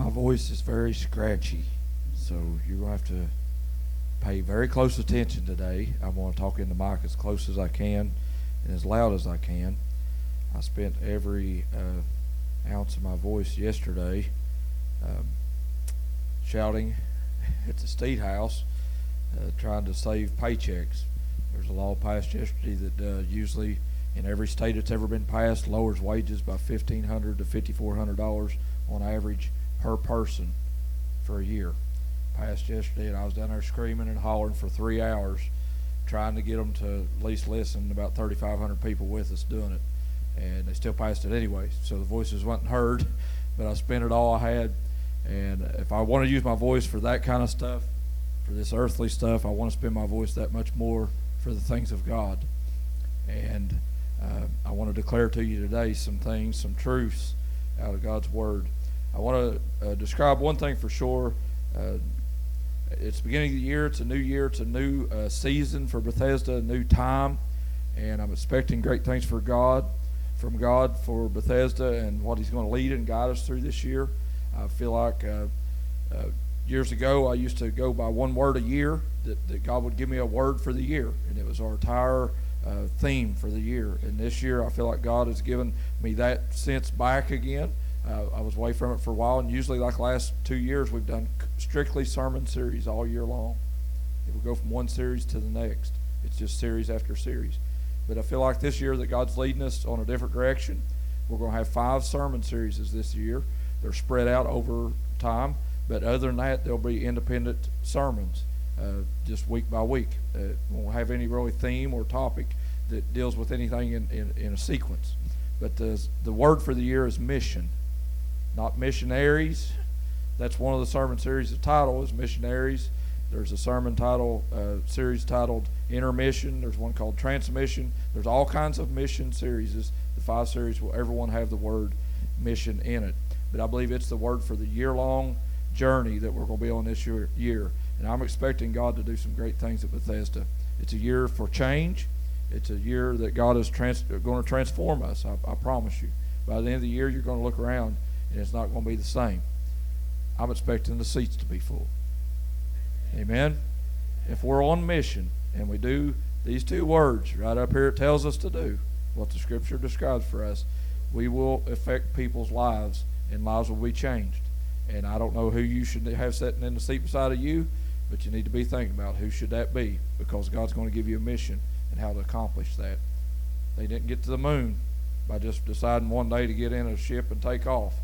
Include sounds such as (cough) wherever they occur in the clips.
my voice is very scratchy, so you're going to have to pay very close attention today. I'm going to talk in the mic as close as I can and as loud as I can. I spent every uh, ounce of my voice yesterday um, shouting (laughs) at the state house, uh, trying to save paychecks. There's a law passed yesterday that uh, usually in every state it's ever been passed lowers wages by 1,500 to fifty four hundred dollars on average per person for a year. Passed yesterday, and I was down there screaming and hollering for three hours, trying to get them to at least listen. About thirty five hundred people with us doing it, and they still passed it anyway. So the voices wasn't heard, (laughs) but I spent it all I had. And if I want to use my voice for that kind of stuff, for this earthly stuff, I want to spend my voice that much more for the things of God. And uh, I want to declare to you today some things, some truths out of God's Word. I want to uh, describe one thing for sure. Uh, it's beginning of the year. It's a new year. It's a new uh, season for Bethesda, a new time, and I'm expecting great things for God, from God for Bethesda and what He's going to lead and guide us through this year. I feel like uh, uh, years ago I used to go by one word a year that, that God would give me a word for the year, and it was our entire uh, theme for the year. And this year, I feel like God has given me that sense back again. Uh, I was away from it for a while, and usually, like last two years, we've done strictly sermon series all year long. It will go from one series to the next. It's just series after series. But I feel like this year that God's leading us on a different direction. We're going to have five sermon series this year. They're spread out over time, but other than that, there'll be independent sermons uh, just week by week. Uh, won't have any really theme or topic that deals with anything in, in, in a sequence. But the, the word for the year is mission, not missionaries. That's one of the sermon series. The title is missionaries. There's a sermon title uh, series titled intermission. There's one called transmission. There's all kinds of mission series. The five series will everyone have the word mission in it. But I believe it's the word for the year-long journey that we're going to be on this year. year. And I'm expecting God to do some great things at Bethesda. It's a year for change. It's a year that God is trans- going to transform us. I, I promise you. By the end of the year, you're going to look around and it's not going to be the same. I'm expecting the seats to be full. Amen. If we're on mission and we do these two words right up here, it tells us to do what the Scripture describes for us. We will affect people's lives, and lives will be changed. And I don't know who you should have sitting in the seat beside of you, but you need to be thinking about who should that be, because God's going to give you a mission and how to accomplish that. They didn't get to the moon by just deciding one day to get in a ship and take off.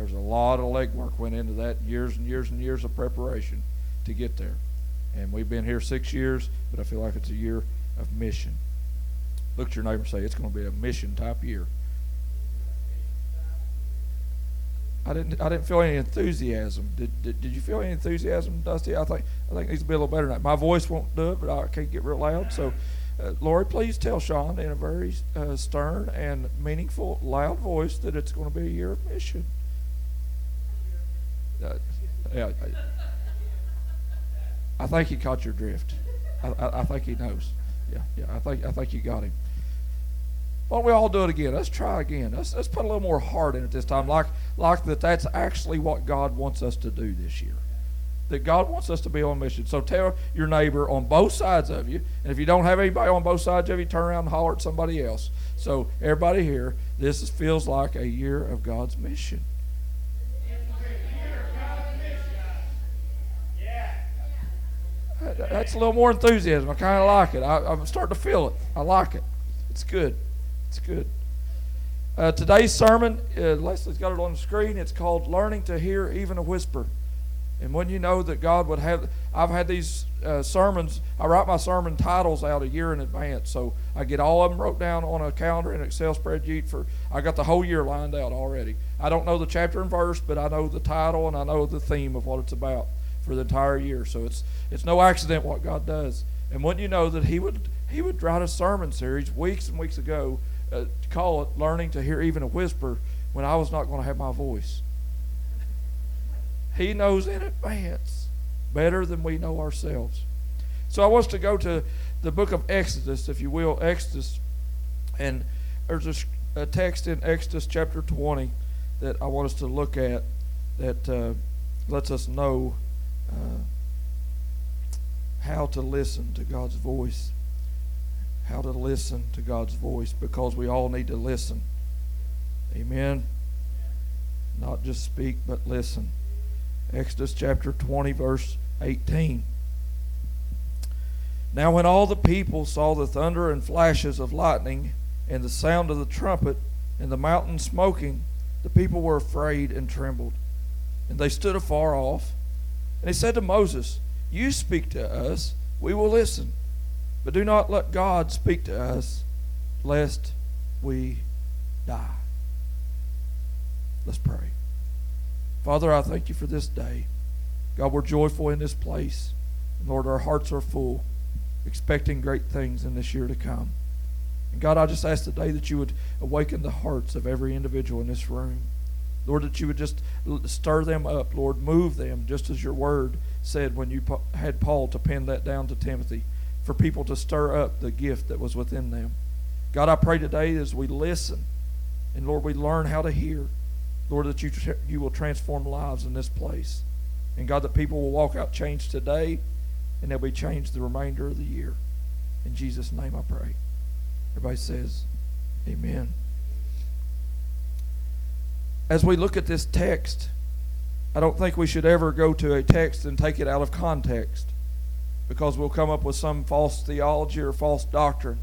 There's a lot of legwork went into that, years and years and years of preparation to get there. And we've been here six years, but I feel like it's a year of mission. Look at your neighbor and say, it's going to be a mission type year. I didn't. I didn't feel any enthusiasm. Did, did, did you feel any enthusiasm, Dusty? I think I think it needs to be a little better that. My voice won't do it, but I can't get real loud. So, uh, Lori, please tell Sean in a very uh, stern and meaningful, loud voice that it's going to be a year of mission. Uh, yeah, I, I, think he caught your drift. I, I, I think he knows. Yeah, yeah. I think I think you got him. Why don't we all do it again? Let's try again. Let's, let's put a little more heart in it this time, like, like that that's actually what God wants us to do this year. That God wants us to be on mission. So tell your neighbor on both sides of you, and if you don't have anybody on both sides of you, turn around and holler at somebody else. So everybody here, this feels like a year of God's mission. That's a little more enthusiasm. I kind of like it. I, I'm starting to feel it. I like it. It's good. It's good. Uh, today's sermon, uh, Leslie's got it on the screen. It's called Learning to Hear Even a Whisper. And when you know that God would have, I've had these uh, sermons, I write my sermon titles out a year in advance. So I get all of them wrote down on a calendar in Excel spreadsheet for, I got the whole year lined out already. I don't know the chapter and verse, but I know the title and I know the theme of what it's about for the entire year. So it's, it's no accident what God does. And when you know that He would, He would write a sermon series weeks and weeks ago uh, call it learning to hear even a whisper when I was not going to have my voice. He knows in advance better than we know ourselves. So I want us to go to the book of Exodus, if you will, Exodus, and there's a, a text in Exodus chapter 20 that I want us to look at that uh, lets us know uh, how to listen to God's voice. How to listen to God's voice because we all need to listen. Amen. Not just speak, but listen. Exodus chapter 20, verse 18. Now, when all the people saw the thunder and flashes of lightning, and the sound of the trumpet, and the mountain smoking, the people were afraid and trembled. And they stood afar off. And he said to Moses, You speak to us, we will listen. But do not let God speak to us, lest we die. Let's pray. Father, I thank you for this day. God, we're joyful in this place. Lord, our hearts are full, expecting great things in this year to come. And God, I just ask today that you would awaken the hearts of every individual in this room. Lord, that you would just stir them up, Lord, move them, just as your word said when you had Paul to pen that down to Timothy, for people to stir up the gift that was within them. God, I pray today as we listen, and Lord, we learn how to hear, Lord, that you, you will transform lives in this place. And God, that people will walk out changed today, and they'll be changed the remainder of the year. In Jesus' name I pray. Everybody says, Amen. As we look at this text, I don't think we should ever go to a text and take it out of context because we'll come up with some false theology or false doctrine.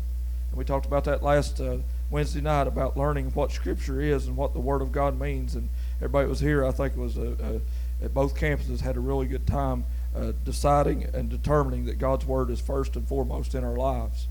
And we talked about that last uh, Wednesday night about learning what Scripture is and what the Word of God means. And everybody was here, I think it was a, a, at both campuses, had a really good time uh, deciding and determining that God's Word is first and foremost in our lives.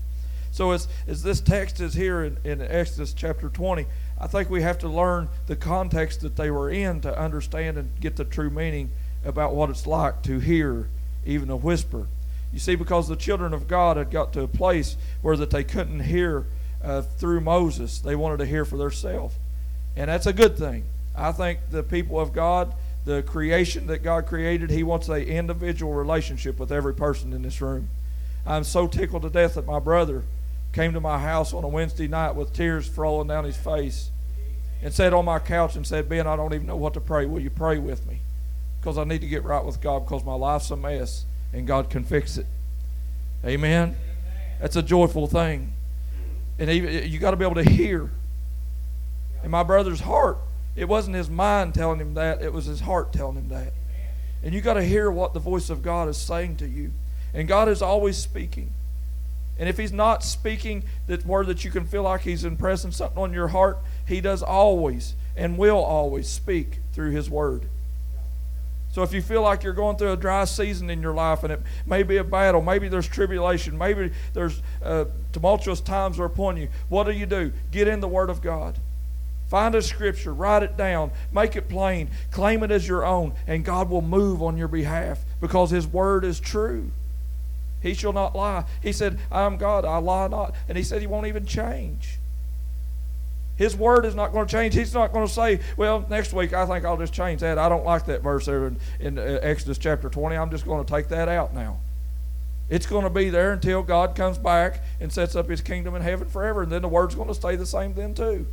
So as, as this text is here in, in Exodus chapter 20, I think we have to learn the context that they were in to understand and get the true meaning about what it's like to hear even a whisper. You see, because the children of God had got to a place where that they couldn't hear uh, through Moses, they wanted to hear for themselves, and that's a good thing. I think the people of God, the creation that God created, He wants a individual relationship with every person in this room. I'm so tickled to death that my brother came to my house on a Wednesday night with tears rolling down his face and sat on my couch and said, Ben, I don't even know what to pray. Will you pray with me? Because I need to get right with God because my life's a mess and God can fix it. Amen. That's a joyful thing. And even, you got to be able to hear. In my brother's heart, it wasn't his mind telling him that, it was his heart telling him that. And you got to hear what the voice of God is saying to you. And God is always speaking. And if he's not speaking that word that you can feel like he's impressing something on your heart, he does always and will always speak through his word. So if you feel like you're going through a dry season in your life and it may be a battle, maybe there's tribulation, maybe there's uh, tumultuous times are upon you, what do you do? Get in the Word of God. Find a scripture, write it down, make it plain, claim it as your own, and God will move on your behalf because His Word is true. He shall not lie. He said, I am God, I lie not. And he said he won't even change. His word is not going to change. He's not going to say, well, next week I think I'll just change that. I don't like that verse there in, in uh, Exodus chapter 20. I'm just going to take that out now. It's going to be there until God comes back and sets up his kingdom in heaven forever. And then the word's going to stay the same then, too.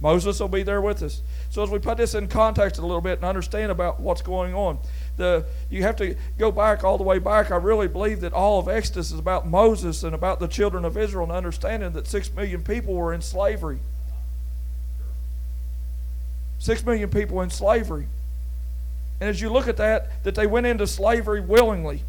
Moses will be there with us. So as we put this in context a little bit and understand about what's going on, the you have to go back all the way back. I really believe that all of Exodus is about Moses and about the children of Israel and understanding that six million people were in slavery. Six million people in slavery. And as you look at that, that they went into slavery willingly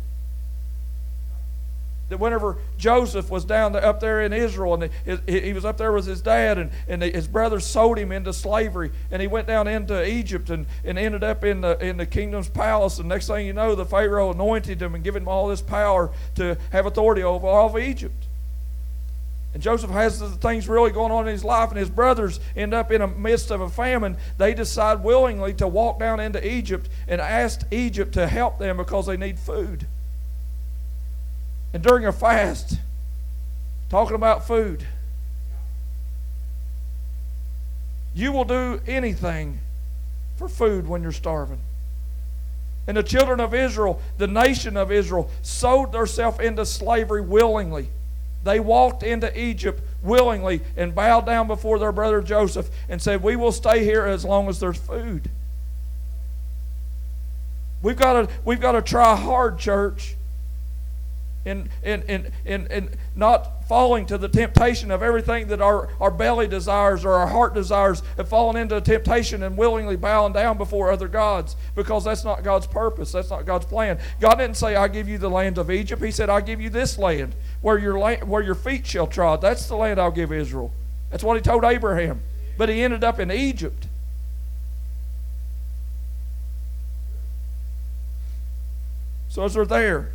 that whenever Joseph was down there, up there in Israel and he, he was up there with his dad and, and his brothers sold him into slavery and he went down into Egypt and, and ended up in the, in the kingdom's palace and next thing you know the Pharaoh anointed him and gave him all this power to have authority over all of Egypt. And Joseph has the things really going on in his life, and his brothers end up in the midst of a famine. They decide willingly to walk down into Egypt and ask Egypt to help them because they need food and during a fast, talking about food. You will do anything for food when you're starving. And the children of Israel, the nation of Israel, sold themselves into slavery willingly. They walked into Egypt willingly and bowed down before their brother Joseph and said, We will stay here as long as there's food. We've got to we've got to try hard, church. In, in, in, in, in not falling to the temptation of everything that our, our belly desires or our heart desires and falling into temptation and willingly bowing down before other gods because that's not God's purpose. That's not God's plan. God didn't say, I give you the land of Egypt. He said, I give you this land where your, land, where your feet shall trod. That's the land I'll give Israel. That's what he told Abraham. But he ended up in Egypt. So as they're there,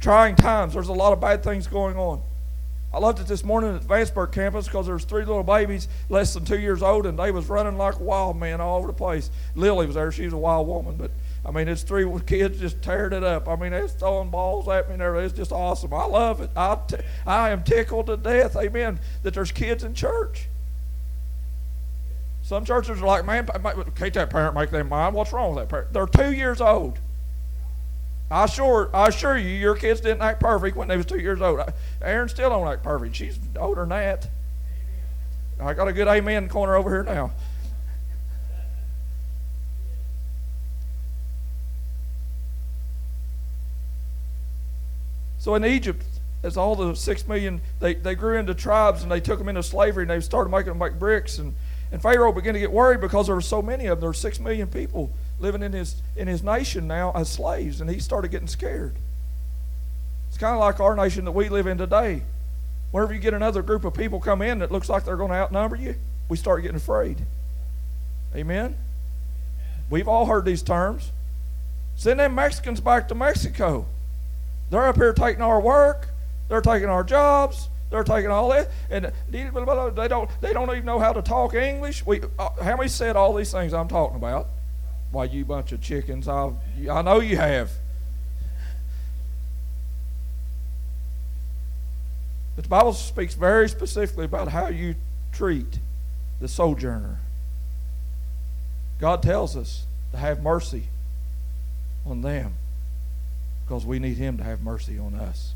trying times. There's a lot of bad things going on. I loved it this morning at Vanceburg campus because there's three little babies less than two years old, and they was running like wild men all over the place. Lily was there; she's a wild woman, but I mean, it's three (laughs) kids just tearing it up. I mean, they're throwing balls at me and everything. It's just awesome. I love it. I, t- I am tickled to death, amen, that there's kids in church. Some churches are like, man, can't that parent make their mind? What's wrong with that parent? They're two years old. I assure, I assure you, your kids didn't act perfect when they was two years old. Aaron still don't act perfect. She's older than that. I got a good amen corner over here now. So in Egypt, as all the six million, they, they grew into tribes and they took them into slavery and they started making them make bricks. And, and Pharaoh began to get worried because there were so many of them. There were six million people living in his, in his nation now as slaves, and he started getting scared. It's kind of like our nation that we live in today. Whenever you get another group of people come in that looks like they're going to outnumber you, we start getting afraid. Amen? We've all heard these terms. Send them Mexicans back to Mexico. They're up here taking our work. They're taking our jobs. They're taking all that, and they don't. They don't even know how to talk English. We, uh, how many said all these things I'm talking about? Why, you bunch of chickens! I, I know you have. But the Bible speaks very specifically about how you treat the sojourner. God tells us to have mercy on them because we need Him to have mercy on us.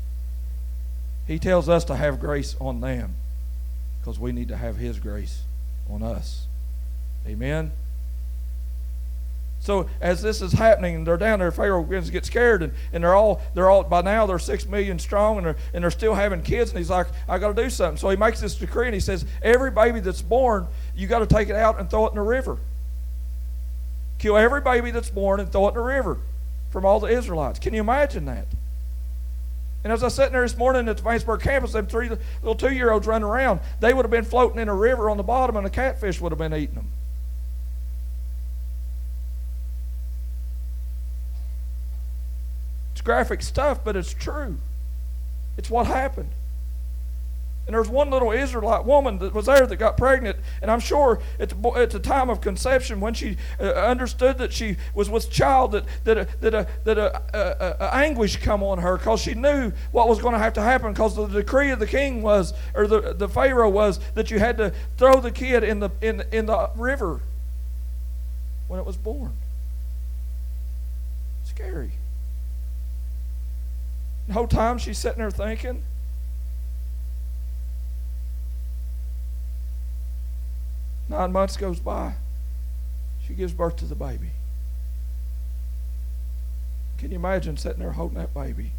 He tells us to have grace on them because we need to have His grace on us. Amen. So as this is happening, and they're down there, Pharaoh begins to get scared, and, and they're all they're all by now they're six million strong, and they're and they're still having kids, and he's like, I got to do something. So he makes this decree, and he says, every baby that's born, you got to take it out and throw it in the river. Kill every baby that's born and throw it in the river from all the Israelites. Can you imagine that? And as I sat there this morning at the Vanceburg campus, them three little two year olds running around, they would have been floating in a river on the bottom, and the catfish would have been eating them. Graphic stuff, but it's true. It's what happened. And there was one little Israelite woman that was there that got pregnant. And I'm sure at the, at the time of conception, when she uh, understood that she was with child, that, that, a, that, a, that a, a, a anguish come on her because she knew what was going to have to happen because the decree of the king was, or the, the Pharaoh was, that you had to throw the kid in the, in, in the river when it was born. Scary. The whole time she's sitting there thinking, Nine months goes by. She gives birth to the baby. Can you imagine sitting there holding that baby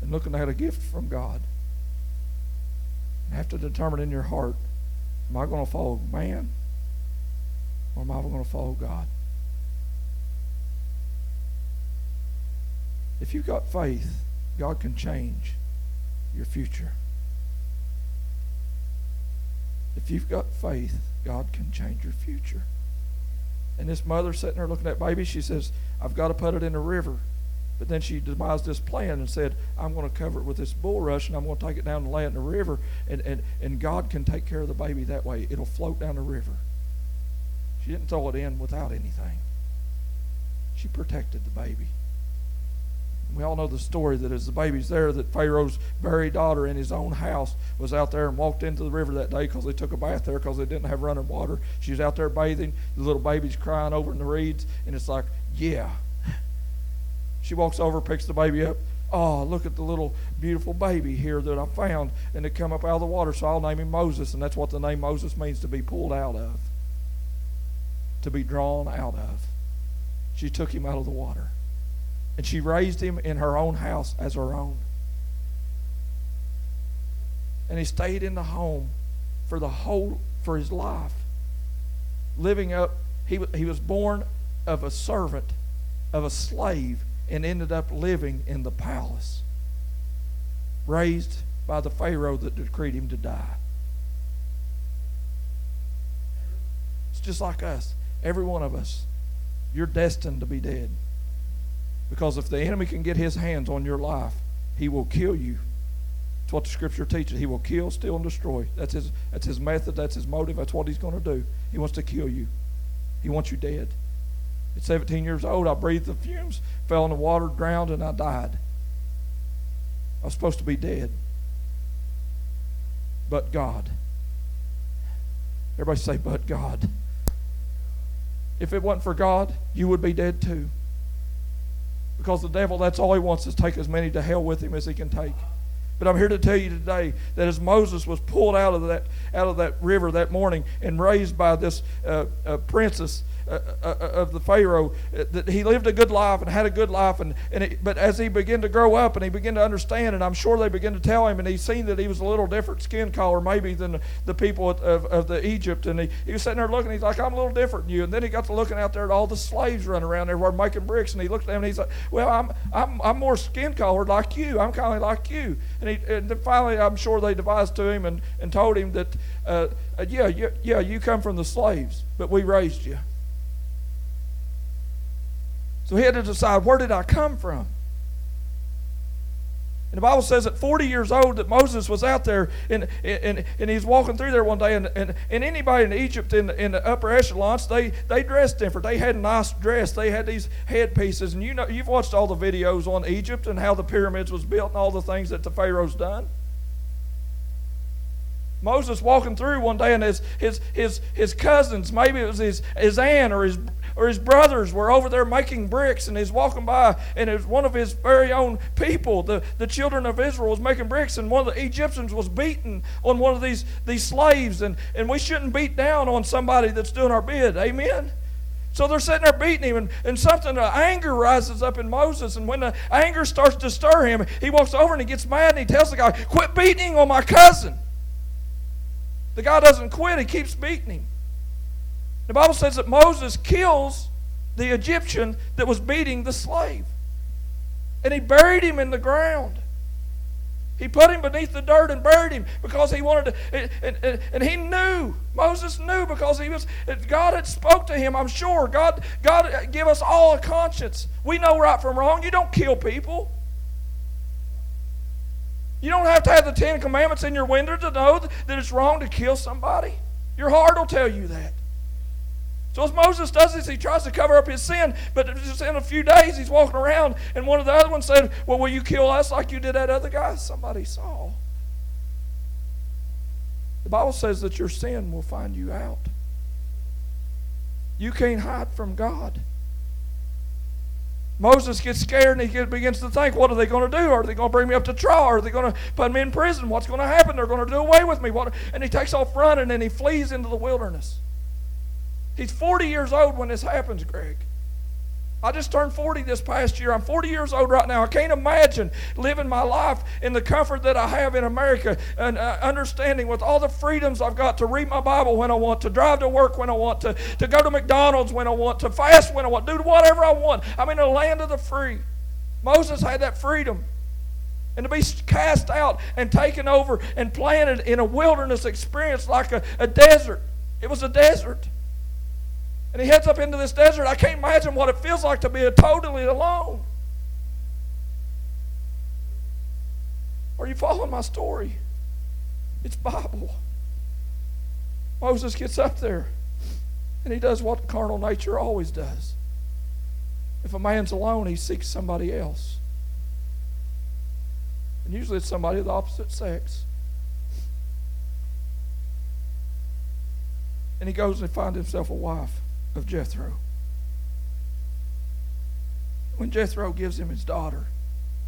and looking at a gift from God? And have to determine in your heart am I going to follow man or am I going to follow God? If you've got faith, God can change your future. If you've got faith, God can change your future. And this mother sitting there looking at baby, she says, I've got to put it in the river. But then she devised this plan and said, I'm going to cover it with this bulrush and I'm going to take it down and lay it in the river. And, and, and God can take care of the baby that way. It'll float down the river. She didn't throw it in without anything. She protected the baby. We all know the story that as the baby's there, that Pharaoh's very daughter in his own house was out there and walked into the river that day because they took a bath there because they didn't have running water. She was out there bathing. The little baby's crying over in the reeds, and it's like, yeah. She walks over, picks the baby up. Oh, look at the little beautiful baby here that I found, and it come up out of the water, so I'll name him Moses, and that's what the name Moses means to be pulled out of. to be drawn out of. She took him out of the water. And she raised him in her own house as her own. And he stayed in the home for the whole for his life. Living up he, he was born of a servant, of a slave, and ended up living in the palace. Raised by the Pharaoh that decreed him to die. It's just like us. Every one of us, you're destined to be dead. Because if the enemy can get his hands on your life, he will kill you. That's what the scripture teaches. He will kill, steal, and destroy. That's his, that's his method, that's his motive, that's what he's going to do. He wants to kill you, he wants you dead. At 17 years old, I breathed the fumes, fell in the water, drowned, and I died. I was supposed to be dead. But God. Everybody say, but God. If it wasn't for God, you would be dead too. Because the devil, that's all he wants is take as many to hell with him as he can take. But I'm here to tell you today that as Moses was pulled out of that out of that river that morning and raised by this uh, uh, princess uh, uh, uh, of the Pharaoh, uh, that he lived a good life and had a good life. And, and it, but as he began to grow up and he began to understand, and I'm sure they began to tell him, and he seen that he was a little different skin color maybe than the people of, of, of the Egypt. And he, he was sitting there looking, he's like, I'm a little different than you. And then he got to looking out there at all the slaves running around everywhere making bricks. And he looked at them and he's like, Well, I'm, I'm, I'm more skin colored like you. I'm kind of like you. And, he, and then finally, I'm sure they devised to him and, and told him that, uh, yeah, yeah, yeah, you come from the slaves, but we raised you. So he had to decide where did I come from? And the Bible says at 40 years old that Moses was out there and, and, and he's walking through there one day. And, and, and anybody in Egypt in in the upper echelons, they, they dressed different. They had a nice dress. They had these headpieces. And you know, you've watched all the videos on Egypt and how the pyramids was built and all the things that the Pharaoh's done. Moses walking through one day and his, his, his, his cousins, maybe it was his, his aunt or his or his brothers were over there making bricks and he's walking by and it was one of his very own people the, the children of israel was making bricks and one of the egyptians was beaten on one of these, these slaves and, and we shouldn't beat down on somebody that's doing our bid amen so they're sitting there beating him, and, and something, uh, anger rises up in Moses. And when the anger starts to stir him, he walks over and he gets mad and he tells the guy, Quit beating on my cousin. The guy doesn't quit, he keeps beating him. The Bible says that Moses kills the Egyptian that was beating the slave. And he buried him in the ground. He put him beneath the dirt and buried him because he wanted to. And, and, and, he knew. Moses knew because he was. God had spoke to him. I'm sure. God, God give us all a conscience. We know right from wrong. You don't kill people. You don't have to have the Ten Commandments in your window to know that it's wrong to kill somebody. Your heart will tell you that. So as Moses does this, he tries to cover up his sin, but just in a few days he's walking around, and one of the other ones said, Well, will you kill us like you did that other guy? Somebody saw. The Bible says that your sin will find you out. You can't hide from God. Moses gets scared and he begins to think, what are they going to do? Are they going to bring me up to trial? Are they going to put me in prison? What's going to happen? They're going to do away with me. What? And he takes off running and he flees into the wilderness. He's 40 years old when this happens, Greg. I just turned 40 this past year. I'm 40 years old right now. I can't imagine living my life in the comfort that I have in America and uh, understanding with all the freedoms I've got to read my Bible when I want, to drive to work when I want, to, to go to McDonald's when I want, to fast when I want, do whatever I want. I'm in a land of the free. Moses had that freedom. And to be cast out and taken over and planted in a wilderness experience like a, a desert. It was a desert. And he heads up into this desert. I can't imagine what it feels like to be totally alone. Are you following my story? It's Bible. Moses gets up there and he does what carnal nature always does. If a man's alone, he seeks somebody else. And usually it's somebody of the opposite sex. And he goes and finds himself a wife of Jethro. When Jethro gives him his daughter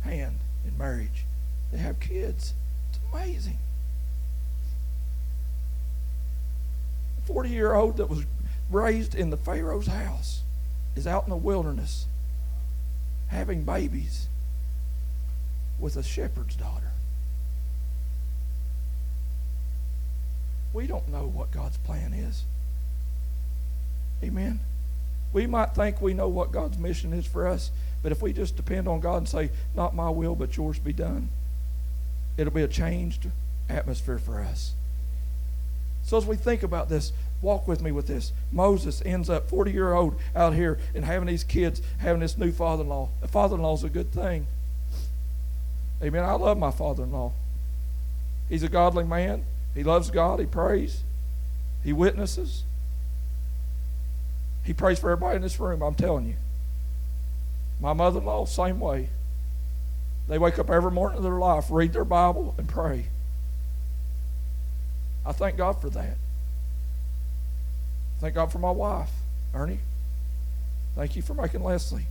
hand in marriage, they have kids. It's amazing. A 40 year old that was raised in the Pharaoh's house is out in the wilderness having babies with a shepherd's daughter. We don't know what God's plan is. Amen. We might think we know what God's mission is for us, but if we just depend on God and say, Not my will, but yours be done, it'll be a changed atmosphere for us. So as we think about this, walk with me with this. Moses ends up 40 year old out here and having these kids, having this new father in law. A father in law is a good thing. Amen. I love my father in law. He's a godly man. He loves God. He prays. He witnesses. He prays for everybody in this room, I'm telling you. My mother in law, same way. They wake up every morning of their life, read their Bible, and pray. I thank God for that. Thank God for my wife, Ernie. Thank you for making Leslie.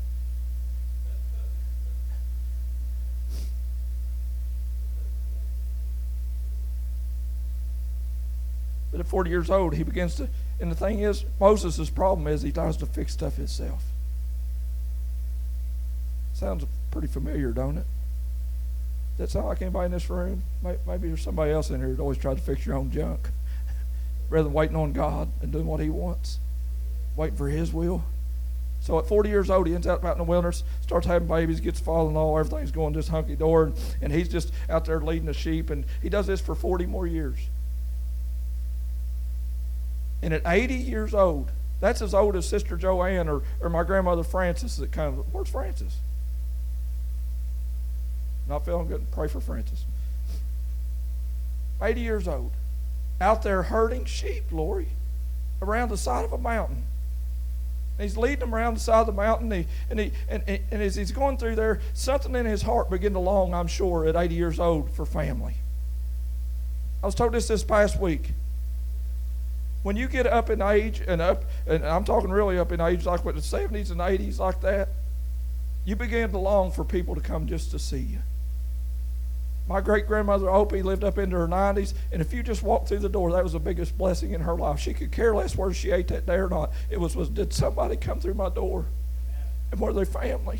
But at 40 years old, he begins to, and the thing is, Moses' problem is he tries to fix stuff himself. Sounds pretty familiar, don't it? That sound like anybody in this room? Maybe there's somebody else in here that always tried to fix your own junk (laughs) rather than waiting on God and doing what He wants, waiting for His will. So at 40 years old, he ends up out in the wilderness, starts having babies, gets falling all, everything's going just hunky dory, and, and he's just out there leading the sheep, and he does this for 40 more years. And at 80 years old, that's as old as Sister Joanne or, or my grandmother Frances that kind of, where's Frances? Not feeling good. Pray for Frances. 80 years old out there herding sheep, Lori, around the side of a mountain. And he's leading them around the side of the mountain, and, he, and, he, and, and as he's going through there, something in his heart began to long, I'm sure, at 80 years old for family. I was told this this past week. When you get up in age, and up, and I'm talking really up in age, like with the 70s and 80s, like that, you begin to long for people to come just to see you. My great grandmother Opie lived up into her 90s, and if you just walked through the door, that was the biggest blessing in her life. She could care less whether she ate that day or not. It was, was did somebody come through my door? And were they family?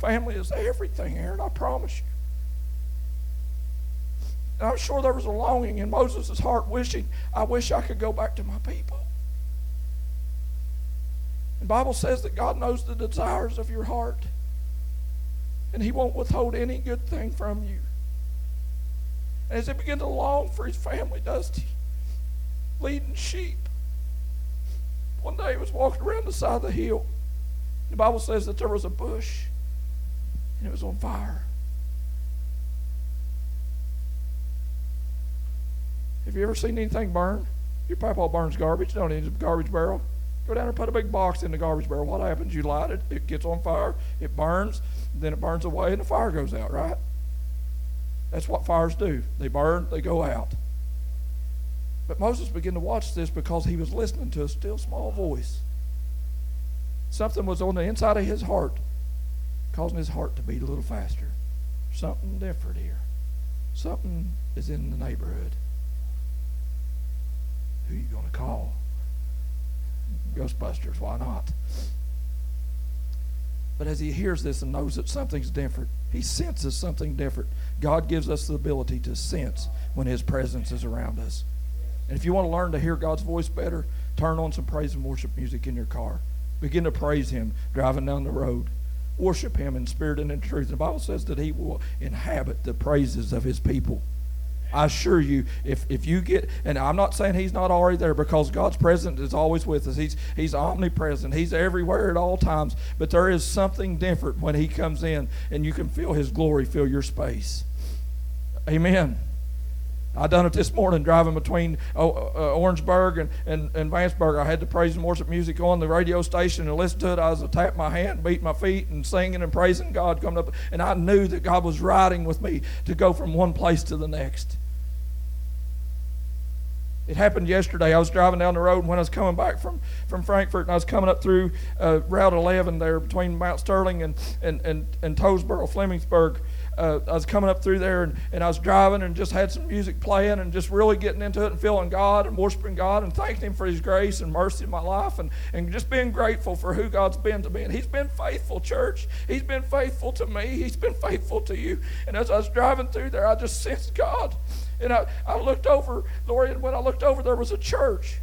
Family is everything, Aaron, I promise you. And I'm sure there was a longing in Moses' heart, wishing, I wish I could go back to my people. The Bible says that God knows the desires of your heart and he won't withhold any good thing from you. And as he began to long for his family, does he? Leading sheep. One day he was walking around the side of the hill. The Bible says that there was a bush and it was on fire. Have you ever seen anything burn? Your papa burns garbage, don't? It's a garbage barrel. Go down and put a big box in the garbage barrel. What happens? You light it, it gets on fire, it burns, then it burns away and the fire goes out, right? That's what fires do. They burn, they go out. But Moses began to watch this because he was listening to a still small voice. Something was on the inside of his heart, causing his heart to beat a little faster. Something different here. Something is in the neighborhood. Who are you going to call? Ghostbusters, why not? But as he hears this and knows that something's different, he senses something different. God gives us the ability to sense when his presence is around us. And if you want to learn to hear God's voice better, turn on some praise and worship music in your car. Begin to praise him driving down the road. Worship him in spirit and in truth. The Bible says that he will inhabit the praises of his people. I assure you, if, if you get, and I'm not saying he's not already there because God's presence is always with us. He's, he's omnipresent. He's everywhere at all times. But there is something different when he comes in and you can feel his glory fill your space. Amen. I done it this morning driving between uh, uh, Orangeburg and, and, and Vanceburg. I had the praise and worship music on the radio station and listen to it. I was tapping my hand, beating my feet, and singing and praising God coming up. And I knew that God was riding with me to go from one place to the next. It happened yesterday. I was driving down the road, and when I was coming back from, from Frankfort, and I was coming up through uh, Route 11 there between Mount Sterling and, and, and, and Tollesboro, Flemingsburg, uh, I was coming up through there and, and I was driving and just had some music playing and just really getting into it and feeling God and worshiping God and thanking Him for His grace and mercy in my life and, and just being grateful for who God's been to me. And He's been faithful, church. He's been faithful to me. He's been faithful to you. And as I was driving through there, I just sensed God. And I, I looked over, Lori, and when I looked over, there was a church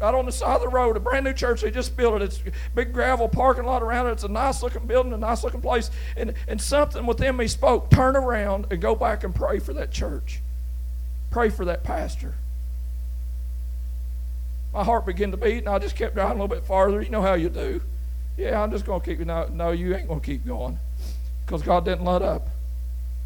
right on the side of the road, a brand new church they just built it. It's a big gravel parking lot around it. It's a nice looking building, a nice looking place. And, and something within me spoke turn around and go back and pray for that church. Pray for that pastor. My heart began to beat, and I just kept driving a little bit farther. You know how you do. Yeah, I'm just going to keep. No, no, you ain't going to keep going because God didn't let up.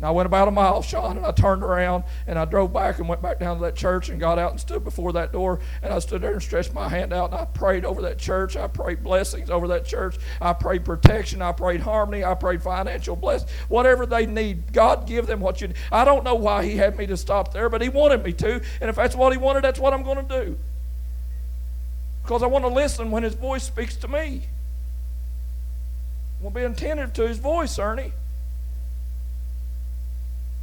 And I went about a mile, Sean, and I turned around and I drove back and went back down to that church and got out and stood before that door. And I stood there and stretched my hand out and I prayed over that church. I prayed blessings over that church. I prayed protection. I prayed harmony. I prayed financial blessing. Whatever they need, God give them what you need. I don't know why He had me to stop there, but He wanted me to. And if that's what He wanted, that's what I'm going to do. Because I want to listen when His voice speaks to me. I want to be attentive to His voice, Ernie.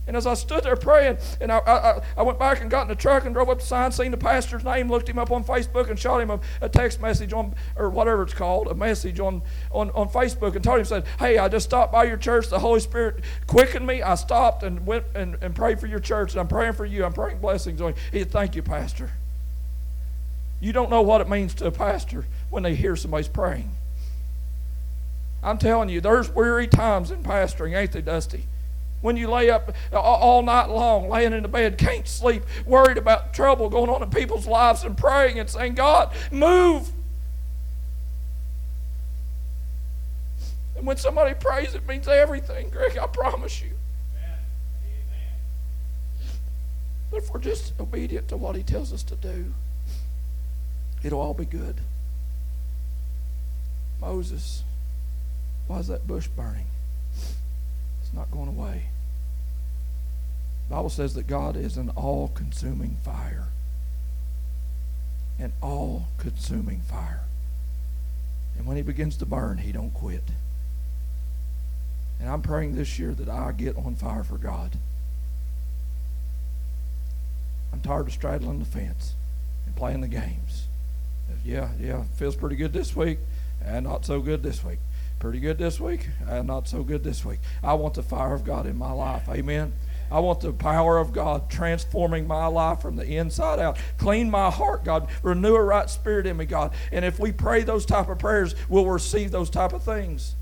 And as I stood there praying, and I, I, I, went back and got in the truck and drove up the sign, seen the pastor's name, looked him up on Facebook, and shot him a, a text message on, or whatever it's called, a message on, on, on Facebook, and told him, said, Hey, I just stopped by your church. The Holy Spirit quickened me. I stopped and went and, and prayed for your church, and I'm praying for you. I'm praying blessings on you. He said, Thank you, Pastor. You don't know what it means to a pastor when they hear somebody's praying. I'm telling you, there's weary times in pastoring, ain't they, Dusty? When you lay up all night long, laying in the bed, can't sleep, worried about trouble going on in people's lives, and praying and saying, God, move. And when somebody prays, it means everything, Greg, I promise you. But if we're just obedient to what He tells us to do, it'll all be good. Moses, why is that bush burning? It's not going away. The Bible says that God is an all consuming fire. An all consuming fire. And when he begins to burn, he don't quit. And I'm praying this year that I get on fire for God. I'm tired of straddling the fence and playing the games. Yeah, yeah, feels pretty good this week, and not so good this week pretty good this week, uh, not so good this week. I want the fire of God in my life. Amen. I want the power of God transforming my life from the inside out. Clean my heart, God. Renew a right spirit in me, God. And if we pray those type of prayers, we'll receive those type of things.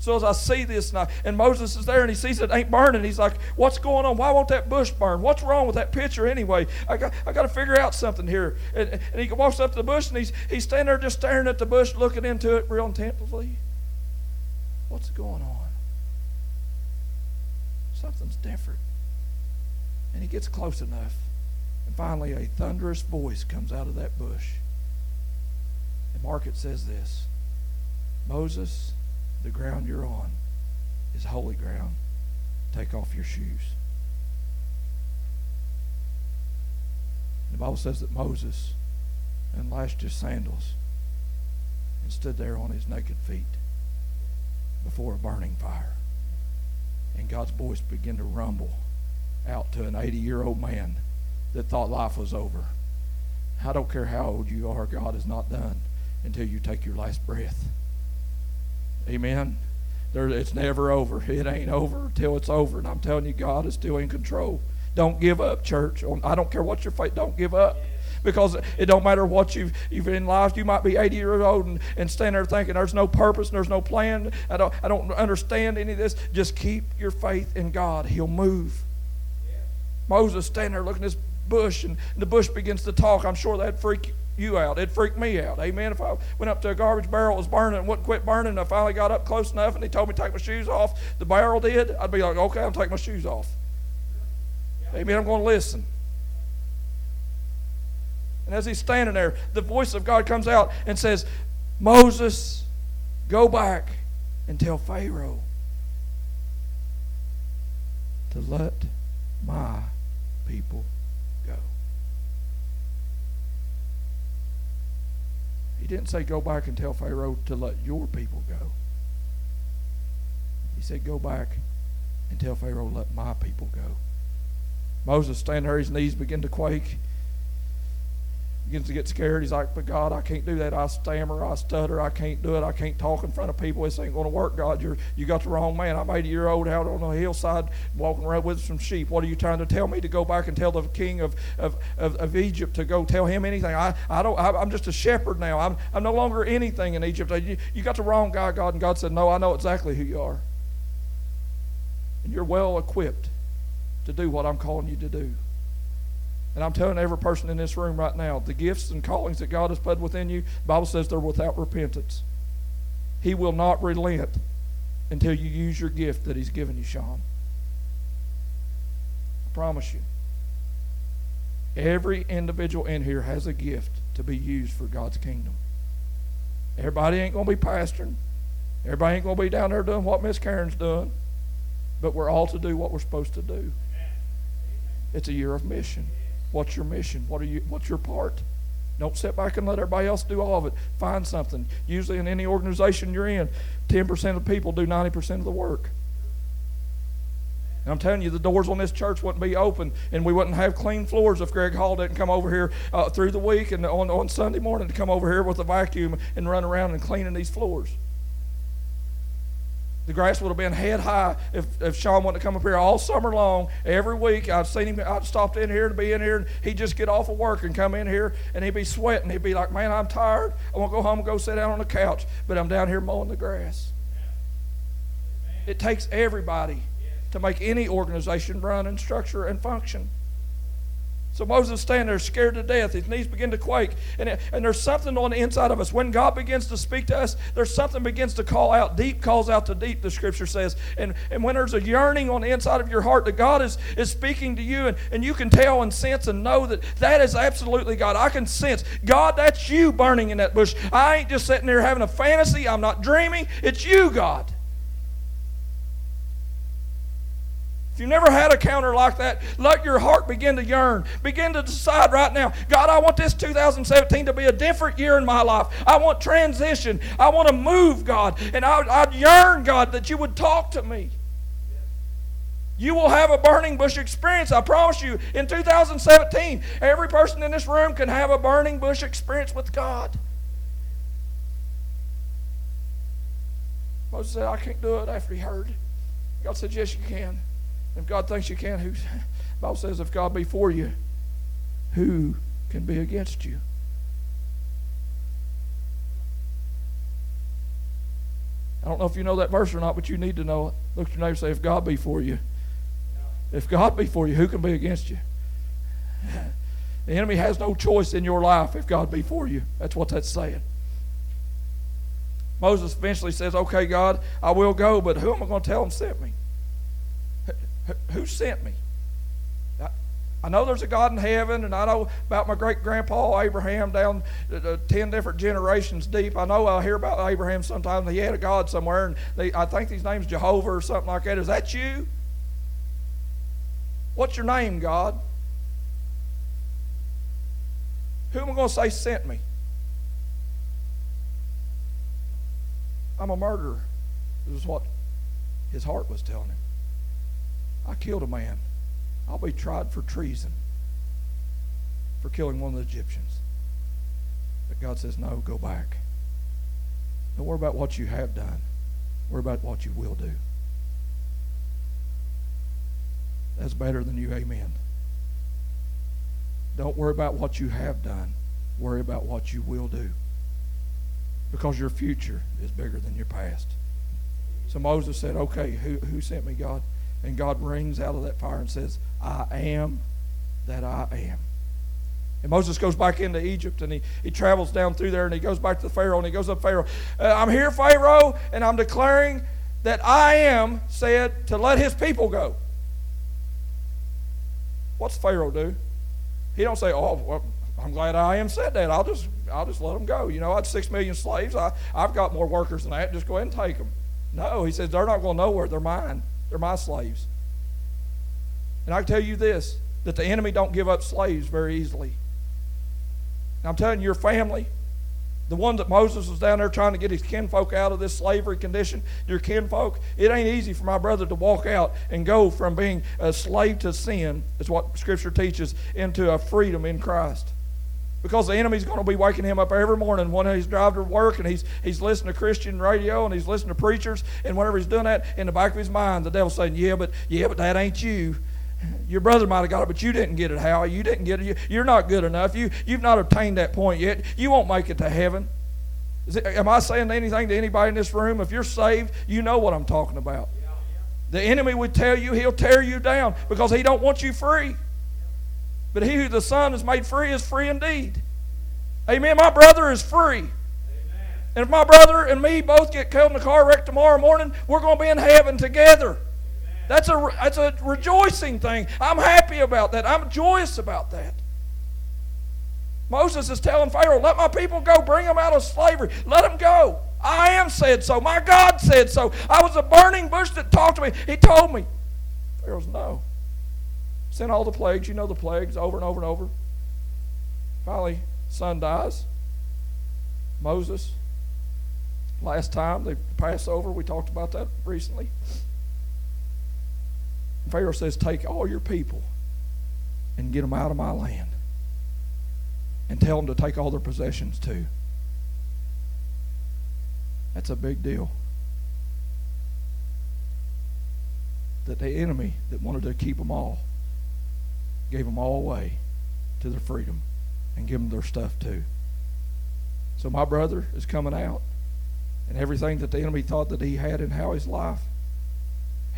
So as I see this, and, and Moses is there and he sees it ain't burning, he's like, What's going on? Why won't that bush burn? What's wrong with that picture anyway? I got, I got to figure out something here. And, and he walks up to the bush and he's, he's standing there just staring at the bush, looking into it real intently. What's going on? Something's different. And he gets close enough. And finally, a thunderous voice comes out of that bush. And Mark, it says this Moses, the ground you're on is holy ground. Take off your shoes. And the Bible says that Moses unlashed his sandals and stood there on his naked feet before a burning fire. And God's voice began to rumble out to an 80 year old man that thought life was over. I don't care how old you are, God is not done until you take your last breath. Amen. There, it's never over. It ain't over until it's over. And I'm telling you, God is still in control. Don't give up, church. I don't care what your faith. Don't give up because it don't matter what you've, you've in life. You might be 80 years old and, and stand there thinking there's no purpose and there's no plan. I don't, I don't understand any of this. Just keep your faith in God. He'll move. Yeah. Moses standing there looking at this bush and the bush begins to talk. I'm sure that'd freak you out. It'd freak me out. Amen. If I went up to a garbage barrel, it was burning and wouldn't quit burning, and I finally got up close enough and he told me to take my shoes off, the barrel did, I'd be like, okay, I'm taking my shoes off. Amen. I'm going to listen. And as he's standing there, the voice of God comes out and says, Moses, go back and tell Pharaoh to let my people go. He didn't say go back and tell Pharaoh to let your people go. He said, Go back and tell Pharaoh, let my people go. Moses standing there, his knees begin to quake begins to get scared. He's like, but God, I can't do that. I stammer, I stutter, I can't do it. I can't talk in front of people. This ain't going to work, God. You're, you got the wrong man. I'm 80 year old out on the hillside walking around with some sheep. What are you trying to tell me to go back and tell the king of, of, of, of Egypt to go tell him anything? I, I don't, I, am just a shepherd now. I'm, I'm no longer anything in Egypt. You, you got the wrong guy, God. And God said, no, I know exactly who you are. And you're well equipped to do what I'm calling you to do. And I'm telling every person in this room right now, the gifts and callings that God has put within you, Bible says they're without repentance. He will not relent until you use your gift that He's given you, Sean. I promise you. Every individual in here has a gift to be used for God's kingdom. Everybody ain't going to be pastoring. Everybody ain't going to be down there doing what Miss Karen's doing. But we're all to do what we're supposed to do. It's a year of mission. What's your mission? What are you, what's your part? Don't sit back and let everybody else do all of it. Find something. Usually, in any organization you're in, 10% of people do 90% of the work. And I'm telling you, the doors on this church wouldn't be open, and we wouldn't have clean floors if Greg Hall didn't come over here uh, through the week and on, on Sunday morning to come over here with a vacuum and run around and cleaning these floors. The grass would have been head high if, if Sean wouldn't have come up here all summer long. Every week I'd seen him, I'd stopped in here to be in here, and he'd just get off of work and come in here, and he'd be sweating. He'd be like, Man, I'm tired. I want to go home and go sit down on the couch, but I'm down here mowing the grass. It takes everybody to make any organization run and structure and function. So Moses is standing there scared to death. His knees begin to quake. And, and there's something on the inside of us. When God begins to speak to us, there's something begins to call out. Deep calls out to deep, the scripture says. And, and when there's a yearning on the inside of your heart that God is, is speaking to you, and, and you can tell and sense and know that that is absolutely God. I can sense, God, that's you burning in that bush. I ain't just sitting there having a fantasy. I'm not dreaming. It's you, God. If you've never had a counter like that, let your heart begin to yearn. Begin to decide right now God, I want this 2017 to be a different year in my life. I want transition. I want to move, God. And I, I yearn, God, that you would talk to me. You will have a burning bush experience, I promise you. In 2017, every person in this room can have a burning bush experience with God. Moses said, I can't do it after he heard. God said, Yes, you can. If God thinks you can, who Bible says if God be for you, who can be against you? I don't know if you know that verse or not, but you need to know it. Look at your neighbor and say, if God be for you. If God be for you, who can be against you? The enemy has no choice in your life if God be for you. That's what that's saying. Moses eventually says, Okay, God, I will go, but who am I going to tell him sent me? Who sent me? I know there's a God in heaven, and I know about my great grandpa Abraham down uh, uh, 10 different generations deep. I know I hear about Abraham sometimes. He had a God somewhere, and they, I think his name's Jehovah or something like that. Is that you? What's your name, God? Who am I going to say sent me? I'm a murderer. This is what his heart was telling him. I killed a man. I'll be tried for treason for killing one of the Egyptians. But God says, no, go back. Don't worry about what you have done. Worry about what you will do. That's better than you, amen. Don't worry about what you have done. Worry about what you will do. Because your future is bigger than your past. So Moses said, Okay, who, who sent me, God? And God rings out of that fire and says, I am that I am. And Moses goes back into Egypt and he, he travels down through there and he goes back to the Pharaoh and he goes up Pharaoh. Uh, I'm here, Pharaoh, and I'm declaring that I am said to let his people go. What's Pharaoh do? He don't say, "Oh, well, I'm glad I am said that. I'll just I'll just let them go. You know, I had six million slaves. I I've got more workers than that. Just go ahead and take them." No, he says they're not going nowhere. They're mine. They're my slaves. And I tell you this that the enemy don't give up slaves very easily. And I'm telling you, your family, The one that Moses was down there trying to get his kinfolk out of this slavery condition, your kinfolk, it ain't easy for my brother to walk out and go from being a slave to sin, is what Scripture teaches, into a freedom in Christ. Because the enemy's going to be waking him up every morning when he's driving to work and he's, he's listening to Christian radio and he's listening to preachers. And whenever he's doing that, in the back of his mind, the devil's saying, Yeah, but yeah, but that ain't you. Your brother might have got it, but you didn't get it, How You didn't get it. You, are not good enough. You, you've not obtained that point yet. You won't make it to heaven. It, am I saying anything to anybody in this room? If you're saved, you know what I'm talking about. The enemy would tell you he'll tear you down because he don't want you free. But he who the Son has made free is free indeed. Amen. My brother is free. Amen. And if my brother and me both get killed in a car wreck tomorrow morning, we're going to be in heaven together. That's a, that's a rejoicing thing. I'm happy about that. I'm joyous about that. Moses is telling Pharaoh, let my people go. Bring them out of slavery. Let them go. I am said so. My God said so. I was a burning bush that talked to me. He told me. Pharaoh's no. Sent all the plagues. You know the plagues over and over and over. Finally, son dies. Moses. Last time, the Passover, we talked about that recently. Pharaoh says, Take all your people and get them out of my land. And tell them to take all their possessions too. That's a big deal. That the enemy that wanted to keep them all gave them all away to their freedom and give them their stuff too. So my brother is coming out, and everything that the enemy thought that he had in Howie's life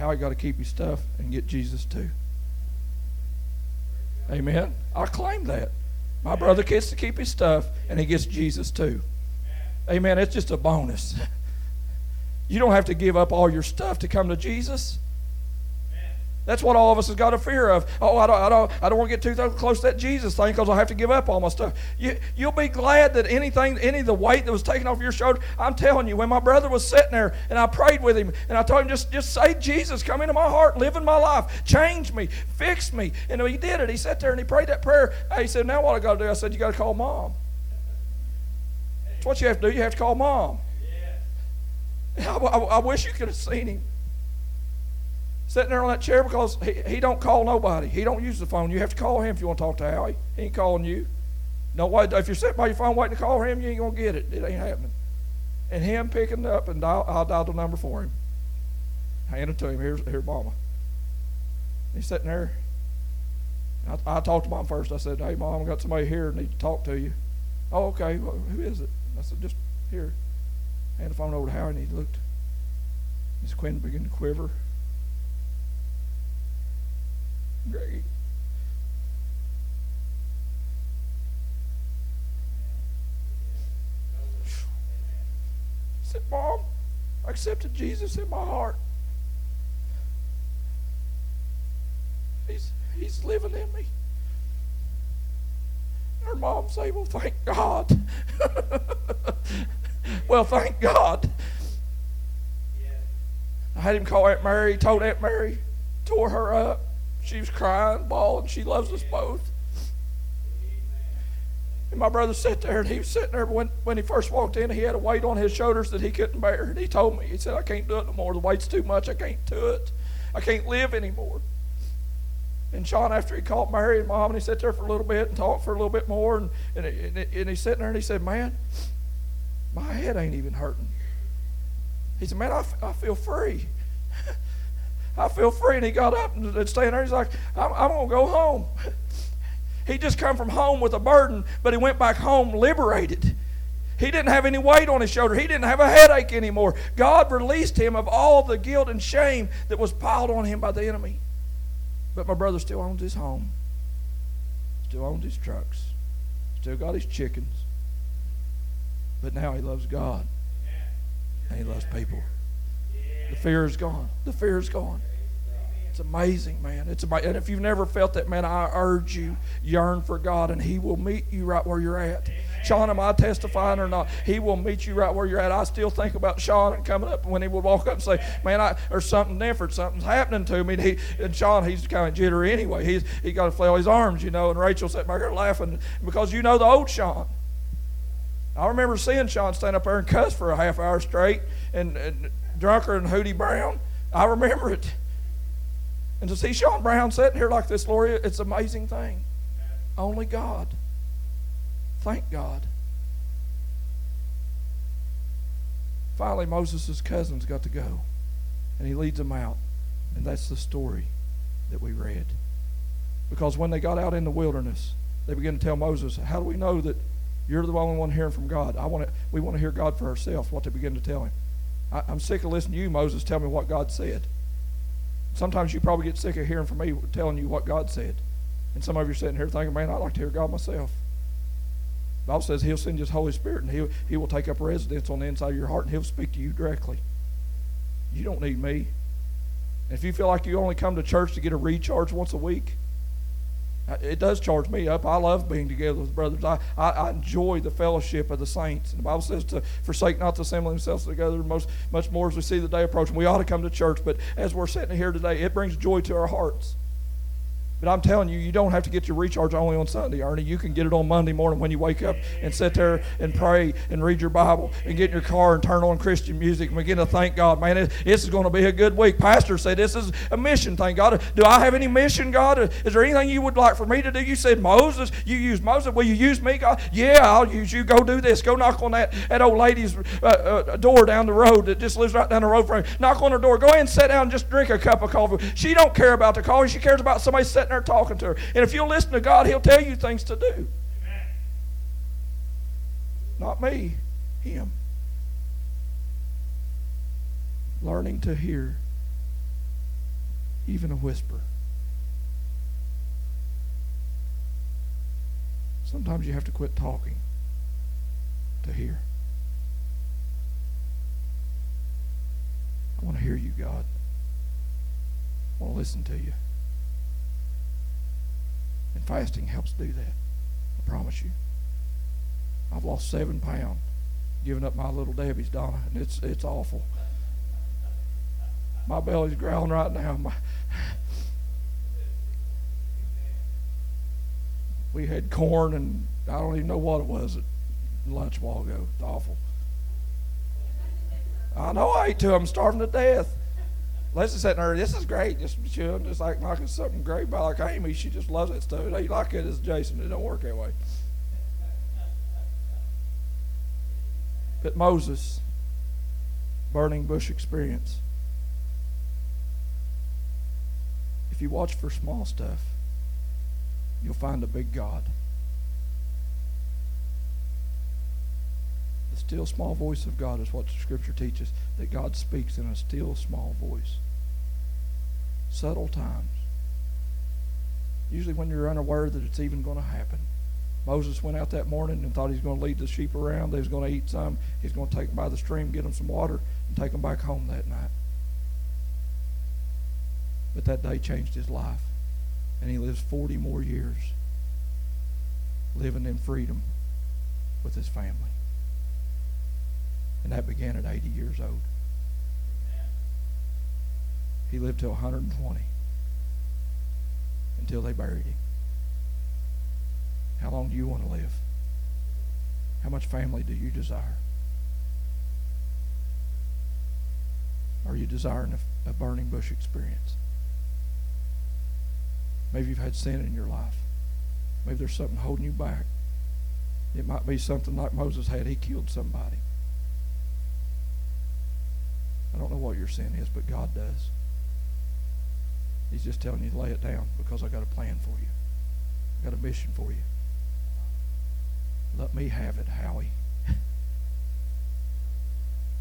how he got to keep his stuff and get Jesus too. Amen. I claim that. My brother gets to keep his stuff and he gets Jesus too. Amen. It's just a bonus. (laughs) You don't have to give up all your stuff to come to Jesus. That's what all of us has got a fear of. Oh, I don't, I don't, I don't want to get too close to that Jesus thing because I have to give up all my stuff. You, you'll be glad that anything, any of the weight that was taken off your shoulder. I'm telling you, when my brother was sitting there and I prayed with him and I told him, just, just say, Jesus, come into my heart, live in my life, change me, fix me. And he did it. He sat there and he prayed that prayer. He said, now what I got to do? I said, you got to call mom. That's what you have to do. You have to call mom. (laughs) I, I, I wish you could have seen him sitting there on that chair because he, he don't call nobody. He don't use the phone. You have to call him if you want to talk to Howie. He ain't calling you. No way. If you're sitting by your phone waiting to call him, you ain't gonna get it. It ain't happening. And him picking up and dial, I'll dial the number for him. Hand it to him. Here's here, Mama. He's sitting there. I, I talked to mom first. I said, "Hey, mom, I got somebody here need to talk to you." Oh, okay. Well, who is it? I said, "Just here." Hand the phone over to Howie, and he looked. His Quinn began to quiver. Great. I said, Mom, I accepted Jesus in my heart. He's, he's living in me. And her mom said, Well, thank God. (laughs) well, thank God. I had him call Aunt Mary, told Aunt Mary, tore her up. She was crying, bawling. She loves us both. And my brother sat there, and he was sitting there. When, when he first walked in, he had a weight on his shoulders that he couldn't bear. And he told me, he said, I can't do it no more. The weight's too much. I can't do it. I can't live anymore. And Sean, after he called Mary and Mom, and he sat there for a little bit and talked for a little bit more, and, and, and, and he's sitting there and he said, Man, my head ain't even hurting. He said, Man, I, I feel free. (laughs) I feel free. And he got up and staying there. He's like, I'm, I'm going to go home. (laughs) He just come from home with a burden, but he went back home liberated. He didn't have any weight on his shoulder. He didn't have a headache anymore. God released him of all the guilt and shame that was piled on him by the enemy. But my brother still owns his home, still owns his trucks, still got his chickens. But now he loves God and he loves people. The fear is gone. The fear is gone. It's amazing, man. It's amazing. And if you've never felt that, man, I urge you, yearn for God, and He will meet you right where you're at. Sean, am I testifying or not? He will meet you right where you're at. I still think about Sean coming up when he would walk up and say, "Man, I, there's something different. Something's happening to me." And, he, and Sean, he's kind of jittery anyway. He's he got to flail his arms, you know. And Rachel sat back there laughing because you know the old Sean. I remember seeing Sean stand up there and cuss for a half hour straight and, and drunker than Cooter Brown. I remember it. And to see Sean Brown sitting here like this, Lori, it's an amazing thing. Only God. Thank God. Finally, Moses' cousins got to go, and he leads them out. And that's the story that we read. Because when they got out in the wilderness, they began to tell Moses, How do we know that you're the only one hearing from God? I want to, we want to hear God for ourselves, what they begin to tell him. I, I'm sick of listening to you, Moses, tell me what God said. Sometimes you probably get sick of hearing from me telling you what God said. And some of you are sitting here thinking, man, I'd like to hear God myself. The Bible says he'll send his Holy Spirit and he'll, he will take up residence on the inside of your heart and he'll speak to you directly. You don't need me. And if you feel like you only come to church to get a recharge once a week, it does charge me up. I love being together with brothers. I, I, I, enjoy the fellowship of the saints. And the Bible says to forsake not to assemble themselves together most, much more as we see the day approaching. We ought to come to church, but as we're sitting here today, it brings joy to our hearts. But I'm telling you, you don't have to get your recharge only on Sunday, Ernie. You can get it on Monday morning when you wake up and sit there and pray and read your Bible and get in your car and turn on Christian music and begin to thank God. Man, this is going to be a good week. Pastor said this is a mission, thank God. Do I have any mission, God? Is there anything you would like for me to do? You said Moses. You used Moses. Will you use me, God? Yeah, I'll use you. Go do this. Go knock on that, that old lady's uh, uh, door down the road that just lives right down the road from you. Knock on her door. Go ahead and sit down and just drink a cup of coffee. She don't care about the coffee. She cares about somebody sitting there talking to her. And if you'll listen to God, He'll tell you things to do. Amen. Not me, Him. Learning to hear even a whisper. Sometimes you have to quit talking to hear. I want to hear you, God. I want to listen to you. And fasting helps do that. I promise you. I've lost seven pounds giving up my Little Debbie's, Donna, and it's it's awful. My belly's growling right now. My, we had corn and I don't even know what it was at lunch a while ago. It's awful. I know I ate two. I'm starving to death. Leslie's sitting there, this is great, just chilling, just like knocking something great by like Amy. She just loves that stuff. They like it as Jason. It don't work that way. But Moses, burning bush experience. If you watch for small stuff, you'll find a big God. Still small voice of God is what the scripture teaches that God speaks in a still small voice. Subtle times. Usually when you're unaware that it's even going to happen. Moses went out that morning and thought he was going to lead the sheep around. They was going to eat some. He's going to take them by the stream, get them some water, and take them back home that night. But that day changed his life. And he lives 40 more years living in freedom with his family. And that began at 80 years old. He lived till 120 until they buried him. How long do you want to live? How much family do you desire? Are you desiring a, a burning bush experience? Maybe you've had sin in your life. Maybe there's something holding you back. It might be something like Moses had. He killed somebody. I don't know what your sin is, but God does. He's just telling you to lay it down because I got a plan for you. I got a mission for you. Let me have it, Howie. (laughs) I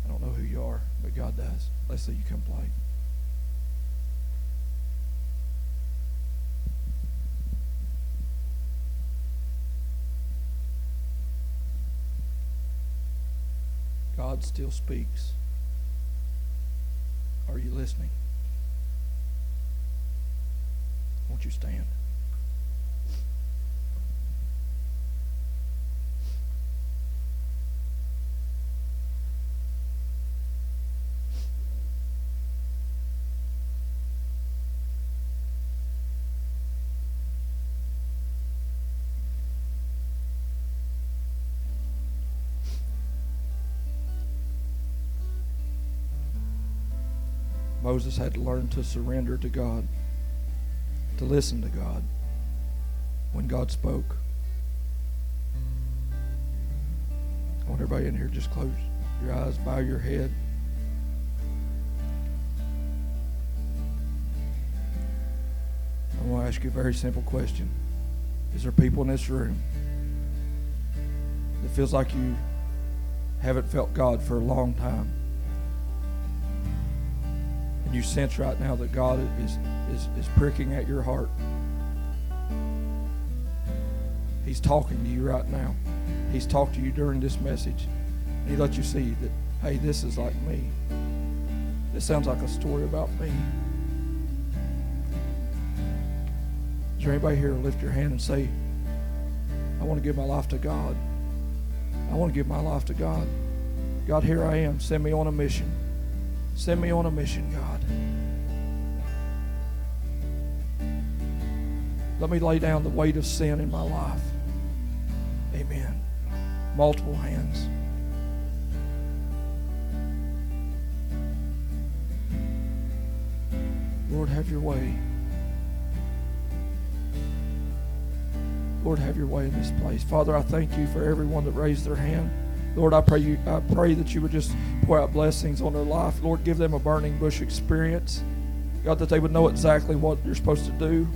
don't know who you are, but God does. Let's see you come play. God still speaks. Are you listening? Won't you stand? Moses had to learn to surrender to God, to listen to God when God spoke. I want everybody in here just close your eyes, bow your head. I want to ask you a very simple question. Is there people in this room that feels like you haven't felt God for a long time? And you sense right now that God is, is, is pricking at your heart. He's talking to you right now. He's talked to you during this message. He let you see that, hey, this is like me. This sounds like a story about me. Is there anybody here lift your hand and say, I want to give my life to God? I want to give my life to God. God, here I am. Send me on a mission. Send me on a mission, God. Let me lay down the weight of sin in my life. Amen. Multiple hands. Lord, have your way. Lord, have your way in this place. Father, I thank you for everyone that raised their hand. Lord, I pray you I pray that you would just pour out blessings on their life. Lord, give them a burning bush experience. God, that they would know exactly what you're supposed to do.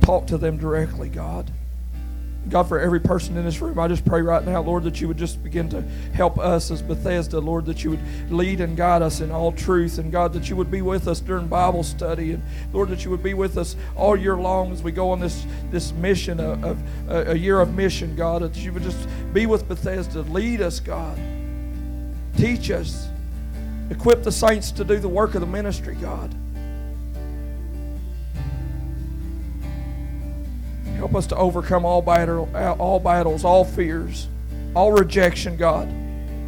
Talk to them directly, God. God, for every person in this room, I just pray right now, Lord, that you would just begin to help us as Bethesda, Lord, that you would lead and guide us in all truth. And God, that you would be with us during Bible study. And Lord, that you would be with us all year long as we go on this, this mission of, of a year of mission, God, that you would just be with Bethesda. Lead us, God. Teach us. Equip the saints to do the work of the ministry, God. Help us to overcome all, battle, all battles, all fears, all rejection, God.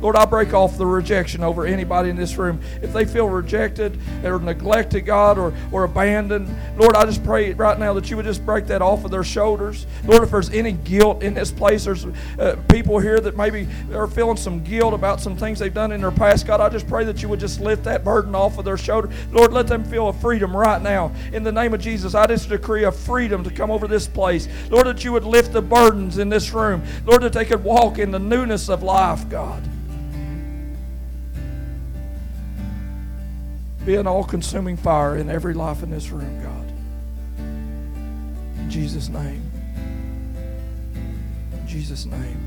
Lord, I break off the rejection over anybody in this room. If they feel rejected or neglected, God, or, or abandoned, Lord, I just pray right now that you would just break that off of their shoulders. Lord, if there's any guilt in this place, there's uh, people here that maybe are feeling some guilt about some things they've done in their past, God, I just pray that you would just lift that burden off of their shoulder. Lord, let them feel a freedom right now. In the name of Jesus, I just decree a freedom to come over this place. Lord, that you would lift the burdens in this room. Lord, that they could walk in the newness of life, God. Be an all consuming fire in every life in this room, God. In Jesus' name. In Jesus' name.